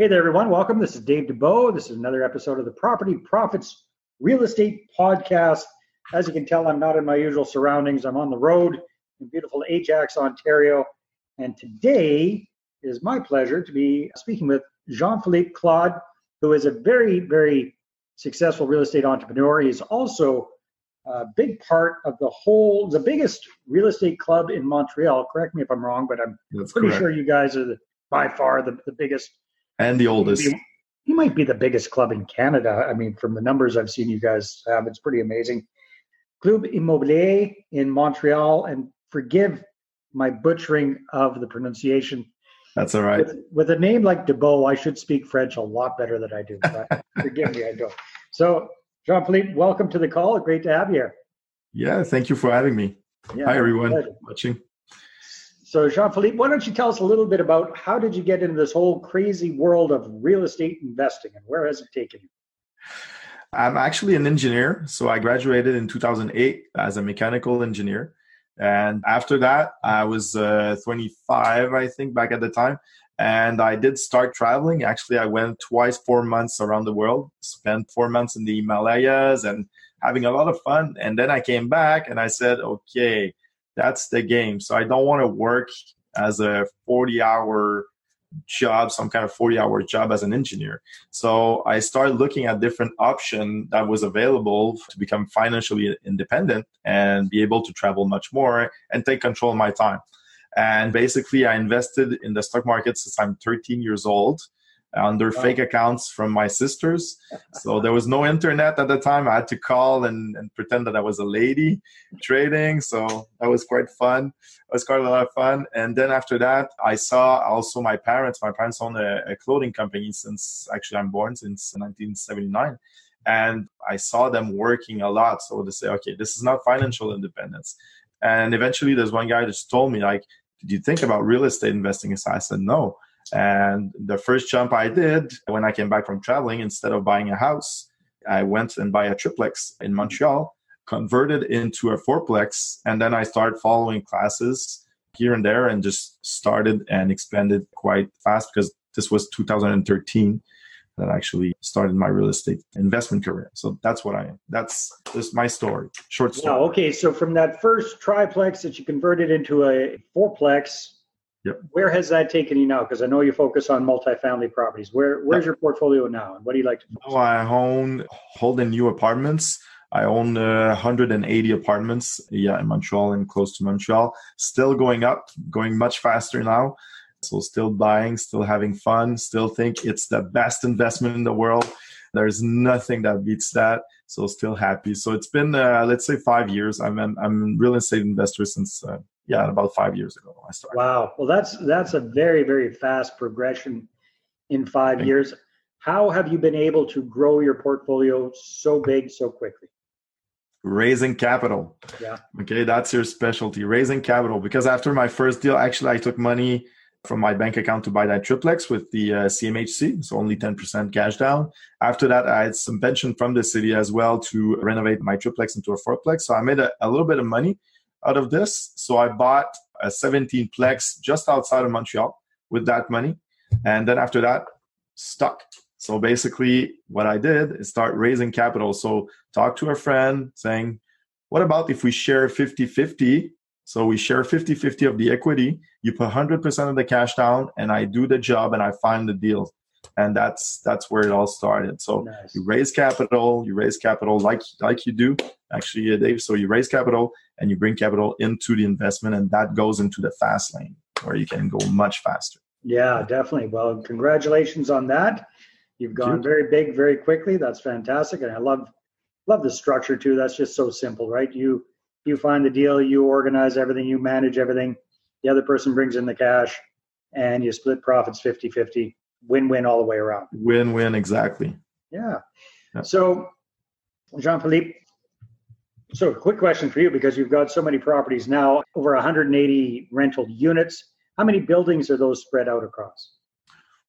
Hey there, everyone. Welcome. This is Dave Dubeau. This is another episode of the Property Profits Real Estate Podcast. As you can tell, I'm not in my usual surroundings. I'm on the road in beautiful Ajax, Ontario. And today is my pleasure to be speaking with Jean Philippe Claude, who is a very, very successful real estate entrepreneur. He's also a big part of the whole, the biggest real estate club in Montreal. Correct me if I'm wrong, but I'm That's pretty correct. sure you guys are the, by far the, the biggest and the oldest. he, he might be the biggest club in Canada. I mean, from the numbers I've seen you guys have, it's pretty amazing. Club Immobilier in Montreal, and forgive my butchering of the pronunciation. That's all right. With, with a name like Dubeau, I should speak French a lot better than I do. But forgive me, I don't. So, Jean Philippe, welcome to the call. Great to have you here. Yeah, thank you for having me. Yeah, Hi, everyone watching. So, Jean Philippe, why don't you tell us a little bit about how did you get into this whole crazy world of real estate investing, and where has it taken you? I'm actually an engineer. So I graduated in 2008 as a mechanical engineer. And after that, I was uh, 25, I think, back at the time. And I did start traveling. Actually, I went twice, four months around the world, spent four months in the Himalayas and having a lot of fun. And then I came back and I said, okay, that's the game. So I don't want to work as a 40 hour job, some kind of 40 hour job as an engineer. So I started looking at different option that was available to become financially independent and be able to travel much more and take control of my time. And basically, I invested in the stock market since I'm 13 years old under fake accounts from my sisters. So there was no internet at the time. I had to call and, and pretend that I was a lady trading. So that was quite fun. It was quite a lot of fun. And then after that, I saw also my parents. My parents own a, a clothing company since actually I'm born since 1979. And I saw them working a lot. So they say, okay, this is not financial independence. And eventually there's one guy just told me, like, did you think about real estate investing? So I said, no. And the first jump I did when I came back from traveling, instead of buying a house, I went and buy a triplex in Montreal, converted into a fourplex, and then I started following classes here and there and just started and expanded quite fast because this was 2013 that I actually started my real estate investment career. So that's what I am. That's just my story. Short story. Wow. Okay. So from that first triplex that you converted into a fourplex, Yep. where has that taken you now? Because I know you focus on multifamily properties. Where Where's your portfolio now, and what do you like to? Now I own holding new apartments. I own uh, 180 apartments, yeah, in Montreal and close to Montreal. Still going up, going much faster now. So still buying, still having fun, still think it's the best investment in the world. There's nothing that beats that. So still happy. So it's been uh, let's say five years. I'm I'm, I'm a real estate investor since uh, yeah about five years ago I started. Wow. Well, that's that's a very very fast progression in five Thank years. How have you been able to grow your portfolio so big so quickly? raising capital. Yeah. Okay, that's your specialty, raising capital. Because after my first deal, actually, I took money from my bank account to buy that triplex with the uh, CMHC, so only 10% cash down. After that, I had some pension from the city as well to renovate my triplex into a fourplex. So I made a, a little bit of money out of this. So I bought a 17 plex just outside of Montreal with that money. And then after that, stuck. So basically, what I did is start raising capital. So talk to a friend saying, what about if we share 50 50? So we share 50 50 of the equity. You put 100% of the cash down, and I do the job and I find the deal. And that's that's where it all started. So Nice. you raise capital, you raise capital like like you do actually, uh, Dave. So you raise capital and you bring capital into the investment, and that goes into the fast lane where you can go much faster. Yeah, definitely. Well, congratulations on that. You've gone you. very big, very quickly. That's fantastic, and I love love the structure too. That's just so simple, right? You you find the deal, you organize everything, you manage everything. The other person brings in the cash, and you split profits 50-50. Win-win all the way around. Win win exactly. Yeah. Yeah. So, Jean Philippe, so quick question for you because you've got so many properties now, over 180 rental units. How many buildings are those spread out across?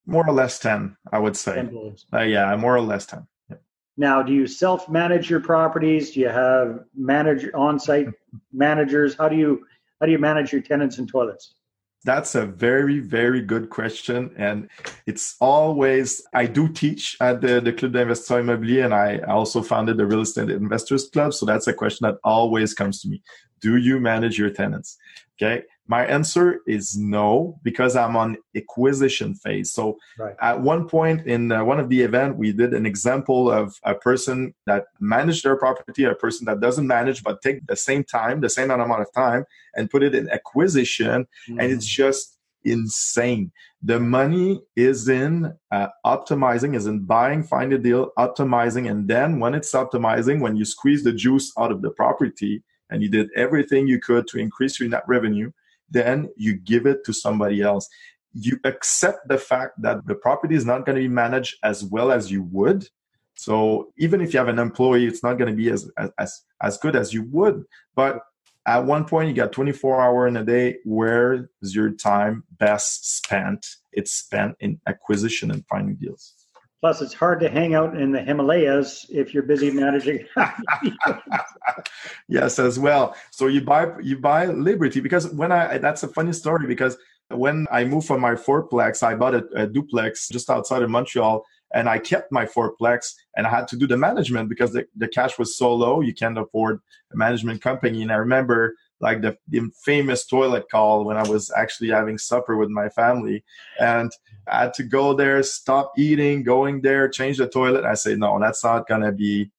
More or less 10, I would say. 10 buildings. Uh, yeah, more or less 10. Yeah. Now, do you self-manage your properties? Do you have manage on-site managers? How do you how do you manage your tenants and toilets? That's a very, very good question. And it's always, I do teach at the, the Club d'Investisseurs Immobilier and I also founded the Real Estate Investors Club. So that's a question that always comes to me. Do you manage your tenants? Okay. My answer is no, because I'm on acquisition phase. So right. at one point in uh, one of the event, we did an example of a person that managed their property, a person that doesn't manage, but take the same time, the same amount of time and put it in acquisition. Mm-hmm. And it's just insane. The money is in uh, optimizing, is in buying, find a deal, optimizing. And then when it's optimizing, when you squeeze the juice out of the property and you did everything you could to increase your net revenue, then you give it to somebody else. You accept the fact that the property is not going to be managed as well as you would. So even if you have an employee, it's not going to be as, as, as good as you would. But at one point, you got 24 hour in a day. Where is your time best spent? It's spent in acquisition and finding deals. Plus, it's hard to hang out in the Himalayas if you're busy managing. yes, as well. So you buy you buy Liberty because when I that's a funny story because when I moved from my fourplex, I bought a, a duplex just outside of Montreal, and I kept my fourplex, and I had to do the management because the, the cash was so low, you can't afford a management company. And I remember like the, the famous toilet call when I was actually having supper with my family. And I had to go there, stop eating, going there, change the toilet. I say, no, that's not going to be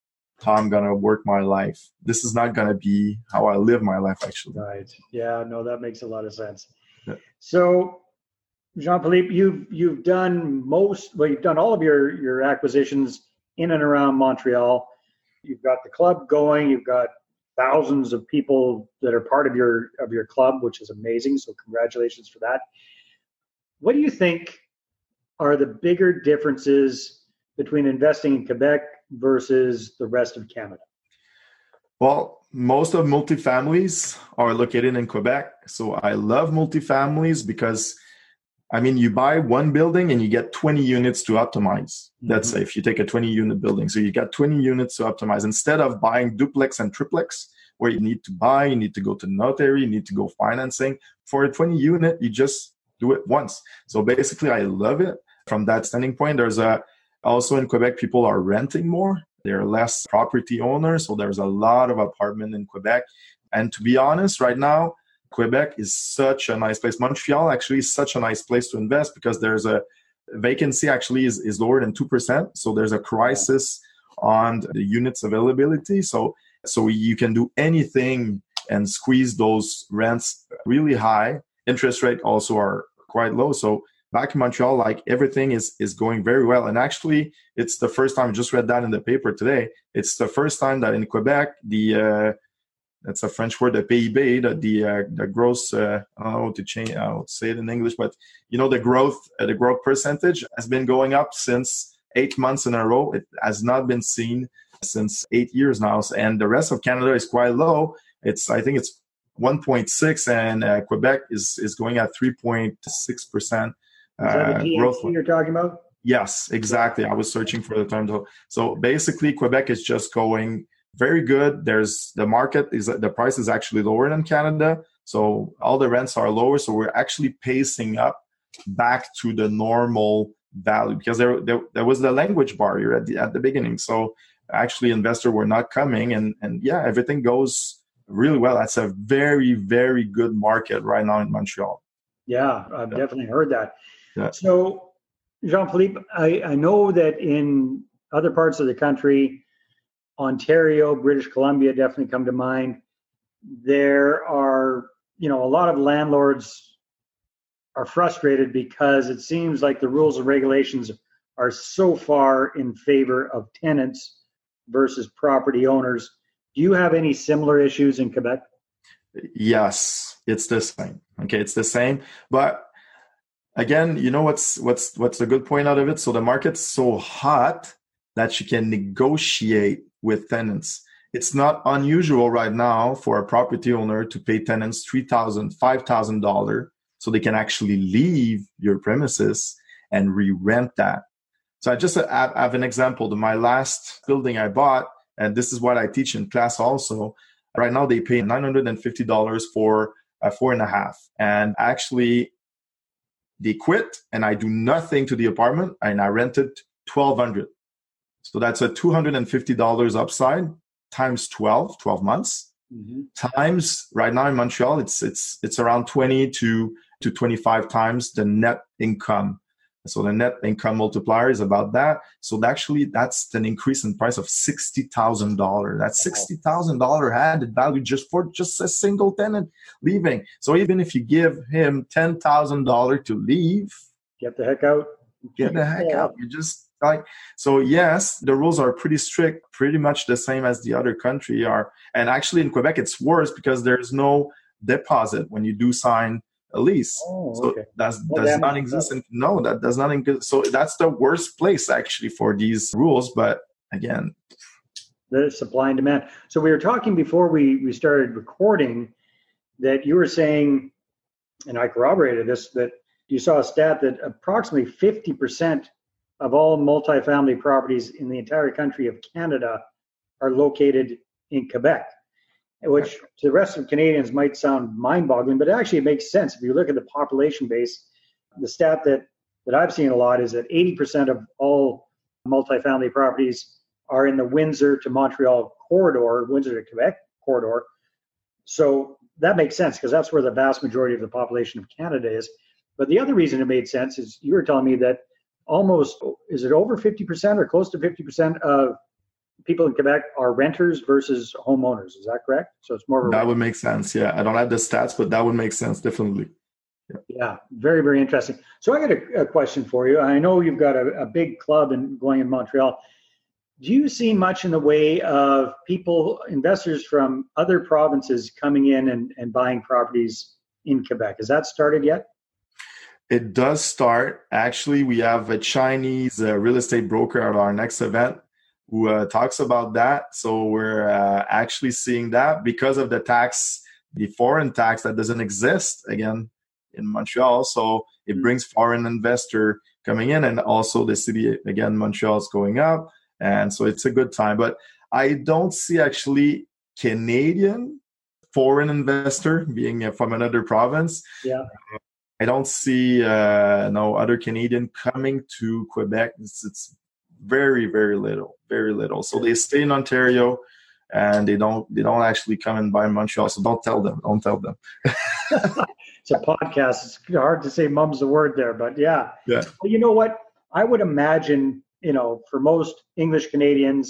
how I'm going to work my life. This is not going to be how I live my life, actually. Right. Yeah, no, that makes a lot of sense. Yeah. So, Jean Philippe, you've you've done most well, you've done all of your your acquisitions in and around Montreal. You've got the club going, you've got thousands of people that are part of your of your club, which is amazing. So congratulations for that. What do you think are the bigger differences between investing in Quebec versus the rest of Canada? Well, most of multifamilies are located in Quebec. So I love multifamilies because I mean, you buy one building and you get 20 units to optimize. That's mm-hmm. if you take a 20 unit building. So you got 20 units to optimize instead of buying duplex and triplex where you need to buy, you need to go to notary, you need to go financing. For a 20 unit, you just do it once. So basically, I love it from that standing point. There's a also in Quebec, people are renting more. There are less property owners, so there's a lot of apartment in Quebec. And to be honest, right now, Quebec is such a nice place. Montreal actually is such a nice place to invest because there's a vacancy actually is, is lower than 2%. So there's a crisis on the units availability. So so you can do anything and squeeze those rents really high. Interest rate also are quite low. So back in Montreal, like everything is is going very well. And actually, it's the first time. I just read that in the paper today. It's the first time that in Quebec the uh, that's a French word, the PIB, the the, uh, the gross. Uh, I don't know how to change. I'll say it in English, but you know the growth, uh, the growth percentage has been going up since eight months in a row. It has not been seen since eight years now, and the rest of Canada is quite low. It's I think it's 1.6, and uh, Quebec is is going at 3.6 percent uh, growth. You're talking about? Yes, exactly. I was searching for the term. So basically, Quebec is just going very good. There's the market is the price is actually lower than Canada, so all the rents are lower. So we're actually pacing up back to the normal value because there there, there was the language barrier at the at the beginning. So actually, investors were not coming, and and yeah, everything goes really well. That's a very very good market right now in Montreal. Yeah, I've yeah. definitely heard that. Yeah. So, Jean Philippe, I, I know that in other parts of the country, Ontario, British Columbia definitely come to mind. There are, you know, a lot of landlords are frustrated because it seems like the rules and regulations are so far in favor of tenants versus property owners. Do you have any similar issues in Quebec? Yes, it's the same. Okay, it's the same. But again, you know what's what's what's the good point out of it? So the market's so hot that you can negotiate with tenants. It's not unusual right now for a property owner to pay tenants $3,000, $5,000 so they can actually leave your premises and re-rent that. So I just uh, have an example. My last building I bought, and this is what I teach in class also. Right now they pay $950 for a four and a half. And actually they quit and I do nothing to the apartment and I rented it 1200 so that's a $250 upside times 12 12 months mm-hmm. times right now in montreal it's it's it's around 20 to to 25 times the net income so the net income multiplier is about that. So actually, that's an increase in price of sixty thousand dollars. That sixty thousand dollar added value just for just a single tenant leaving. So even if you give him ten thousand dollar to leave, get the heck out. Get the heck yeah. out. You just like so. Yes, the rules are pretty strict, pretty much the same as the other country are. And actually, in Quebec, it's worse because there's no deposit when you do sign a lease. Oh, so okay. that well, does not exist. In, no, that does not exist. So that's the worst place actually for these rules. But again, the supply and demand. So we were talking before we, we started recording that you were saying, and I corroborated this, that you saw a stat that approximately 50% of all multifamily properties in the entire country of Canada are located in Quebec which to the rest of Canadians might sound mind-boggling, but actually it makes sense if you look at the population base. The stat that that I've seen a lot is that 80% of all multifamily properties are in the Windsor to Montreal corridor, Windsor to Quebec corridor. So that makes sense because that's where the vast majority of the population of Canada is. But the other reason it made sense is you were telling me that almost is it over 50% or close to 50% of people in Quebec are renters versus homeowners. Is that correct? So it's more. of that would make sense. Yeah, I don't have the stats, but that would make sense definitely. Yeah, yeah very very interesting. So I got a, a question for you. I know you've got a, a big club in going in Montreal. Do you see much in the way of people, investors from other provinces coming in and, and buying properties in Quebec? Has that started yet? It does start. Actually, we have a Chinese uh, real estate broker at our next event who uh, talks about that. So we're uh, actually seeing that because of the tax, the foreign tax that doesn't exist again in Montreal. So it mm. brings foreign investor coming in, and also the city again, Montreal is going up, and so it's a good time. But I don't see actually Canadian foreign investor being uh, from another province. Yeah. I don't see uh, no other Canadian coming to Quebec. It's, it's very very little very little. So they stay in ontario and they don't they don't actually come and buy montreal. So don't tell them don't tell them. It's a podcast. It's hard to say mum's the word there but yeah. Yeah. Well, you know what? I would imagine you know for most english canadians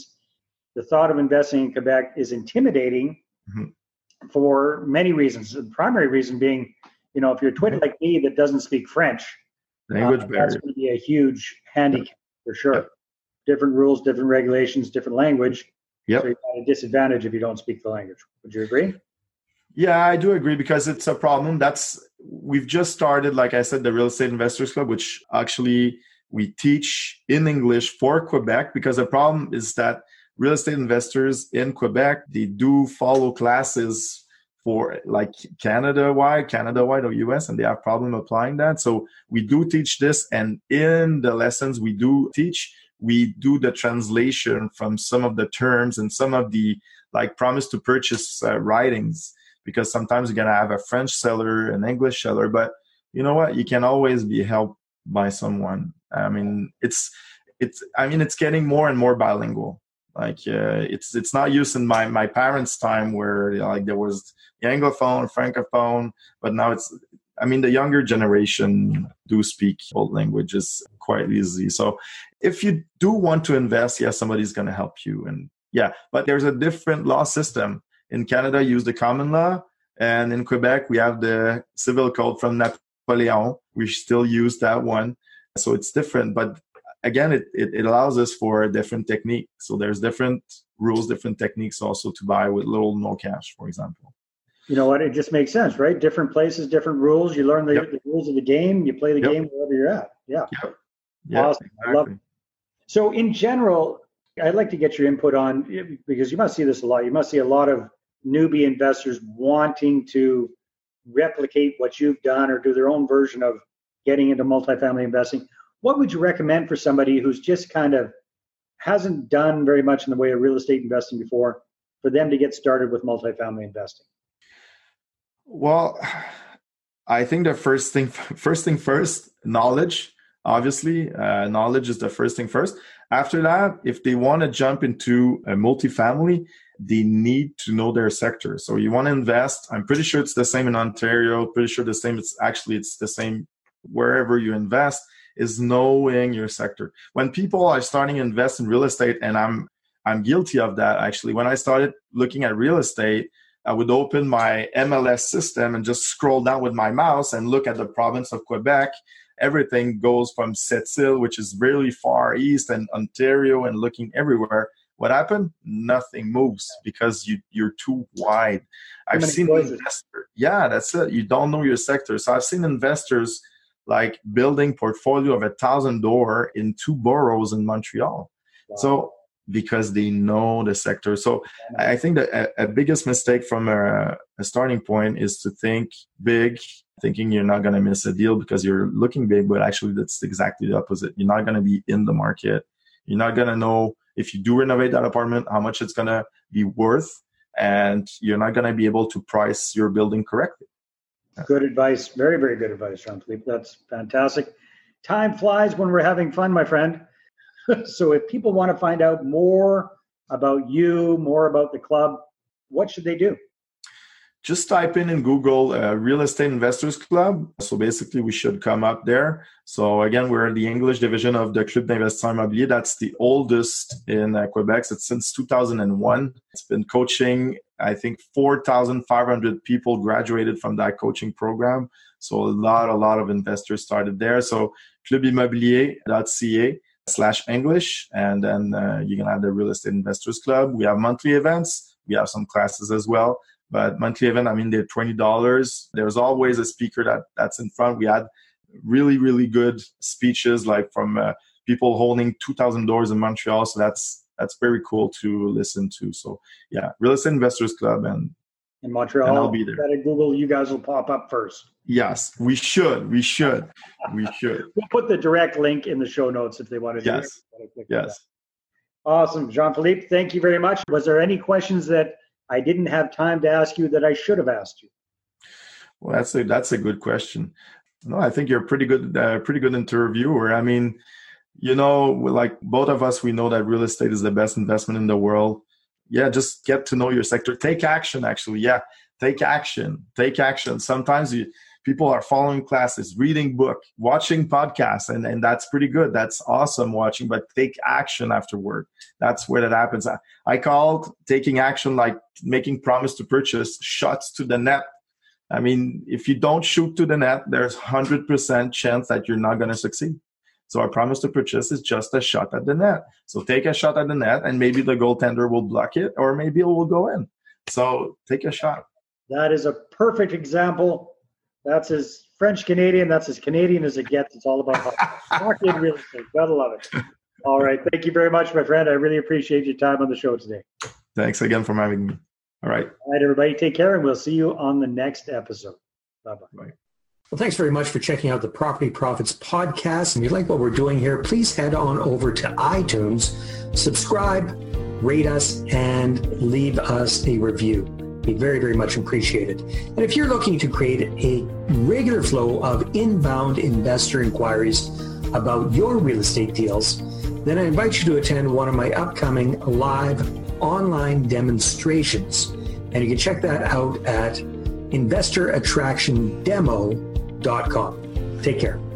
the thought of investing in quebec is intimidating mm-hmm. for many reasons. The primary reason being you know if you're a twin mm-hmm. like me that doesn't speak french language uh, that's going to be a huge handicap for sure different rules, different regulations, different language. Yep. So you're at a disadvantage if you don't speak the language. Would you agree? Yeah, I do agree because it's a problem. That's we've just started, like I said, the Real Estate Investors Club, which actually we teach in English for Quebec because the problem is that real estate investors in Quebec they do follow classes for like Canada wide, Canada wide or US, and they have problem applying that. So we do teach this, and in the lessons we do teach we do the translation from some of the terms and some of the like promise to purchase uh, writings because sometimes you're gonna have a French seller, an English seller, but you know what? You can always be helped by someone. I mean, it's it's I mean it's getting more and more bilingual. Like uh, it's it's not used in my my parents' time where you know, like there was the anglophone, francophone, but now it's I mean, the younger generation do speak old languages quite easily. So if you do want to invest, yeah, somebody's going to help you. And yeah, but there's a different law system. In Canada, use the common law. And in Quebec, we have the civil code from Napoleon. We still use that one. So it's different. But again, it, it, it allows us for a different technique. So there's different rules, different techniques also to buy with little no cash, for example you know what? It just makes sense, right? Different places, different rules. You learn the, yep. the rules of the game. You play the yep. game wherever you're at. Yeah. Yep. Yeah, awesome. Exactly. I love it. So, in general, I'd like to get your input on because you must see this a lot. You must see a lot of newbie investors wanting to replicate what you've done or do their own version of getting into multifamily investing. What would you recommend for somebody who's just kind of hasn't done very much in the way of real estate investing before for them to get started with multifamily investing? Well, I think the first thing, first thing first, knowledge. Obviously, uh, knowledge is the first thing first. After that, if they want to jump into a multifamily, they need to know their sector. So you want to invest. I'm pretty sure it's the same in Ontario. Pretty sure the same. It's actually it's the same wherever you invest. Is knowing your sector. When people are starting to invest in real estate, and I'm I'm guilty of that actually. When I started looking at real estate, I would open my MLS system and just scroll down with my mouse and look at the province of Quebec. Everything goes from Sept-Îles, which is really far east, and Ontario, and looking everywhere. What happened? Nothing moves because you you're too wide. I've seen investors. Yeah, that's it. You don't know your sector. So I've seen investors like building portfolio of a thousand door in two boroughs in Montreal. Wow. So because they know the sector. So I think that a, a biggest mistake from a, a, starting point is to think big, thinking you're not going to miss a deal because you're looking big, but actually that's exactly the opposite. You're not going to be in the market. You're not going to know if you do renovate that apartment, how much it's going to be worth. And you're not going to be able to price your building correctly. Good advice. Very, very good advice, Jean Philippe. That's fantastic. Time flies when we're having fun, my friend. so if people want to find out more about you, more about the club, what should they do? Just type in in Google uh, Real Estate Investors Club. So basically, we should come up there. So again, we're the English division of the Club d'Investissement Immobilier. That's the oldest in uh, Quebec. It's since 2001. It's been coaching, I think, 4,500 people graduated from that coaching program. So a lot, a lot of investors started there. So clubimmobilier.ca slash English. And then uh, you can have the Real Estate Investors Club. We have monthly events. We have some classes as well. But monthly event, I mean, they're twenty dollars. There's always a speaker that that's in front. We had really, really good speeches, like from uh, people holding two thousand doors in Montreal. So that's that's very cool to listen to. So yeah, Real Estate Investors Club and in Montreal. And I'll be there. At Google, you guys will pop up first. Yes, we should. We should. We should. we'll put the direct link in the show notes if they want to. Yes. Yes. Awesome, Jean Philippe. Thank you very much. Was there any questions that I didn't have time to ask you that I should have asked you? Well, that's a that's a good question. No, I think you're a pretty good, uh, pretty good interviewer. I mean, you know, like both of us, we know that real estate is the best investment in the world yeah just get to know your sector take action actually yeah take action take action sometimes you people are following classes reading book watching podcasts and, and that's pretty good that's awesome watching but take action afterward that's where that happens i, I called taking action like making promise to purchase shots to the net i mean if you don't shoot to the net there's 100% chance that you're not going to succeed so our promise to purchase is just a shot at the net. So take a shot at the net, and maybe the goaltender will block it, or maybe it will go in. So take a shot. That is a perfect example. That's as French Canadian. That's as Canadian as it gets. It's all about hockey and real estate. Gotta love it. All right. Thank you very much, my friend. I really appreciate your time on the show today. Thanks again for having me. All right. All right, everybody. Take care, and we'll see you on the next episode. Bye-bye. Bye. Well, thanks very much for checking out the Property Profits podcast. If you like what we're doing here, please head on over to iTunes, subscribe, rate us, and leave us a review. Be very, very much appreciated. And if you're looking to create a regular flow of inbound investor inquiries about your real estate deals, then I invite you to attend one of my upcoming live online demonstrations. And you can check that out at investorattractiondemo.com. Take care.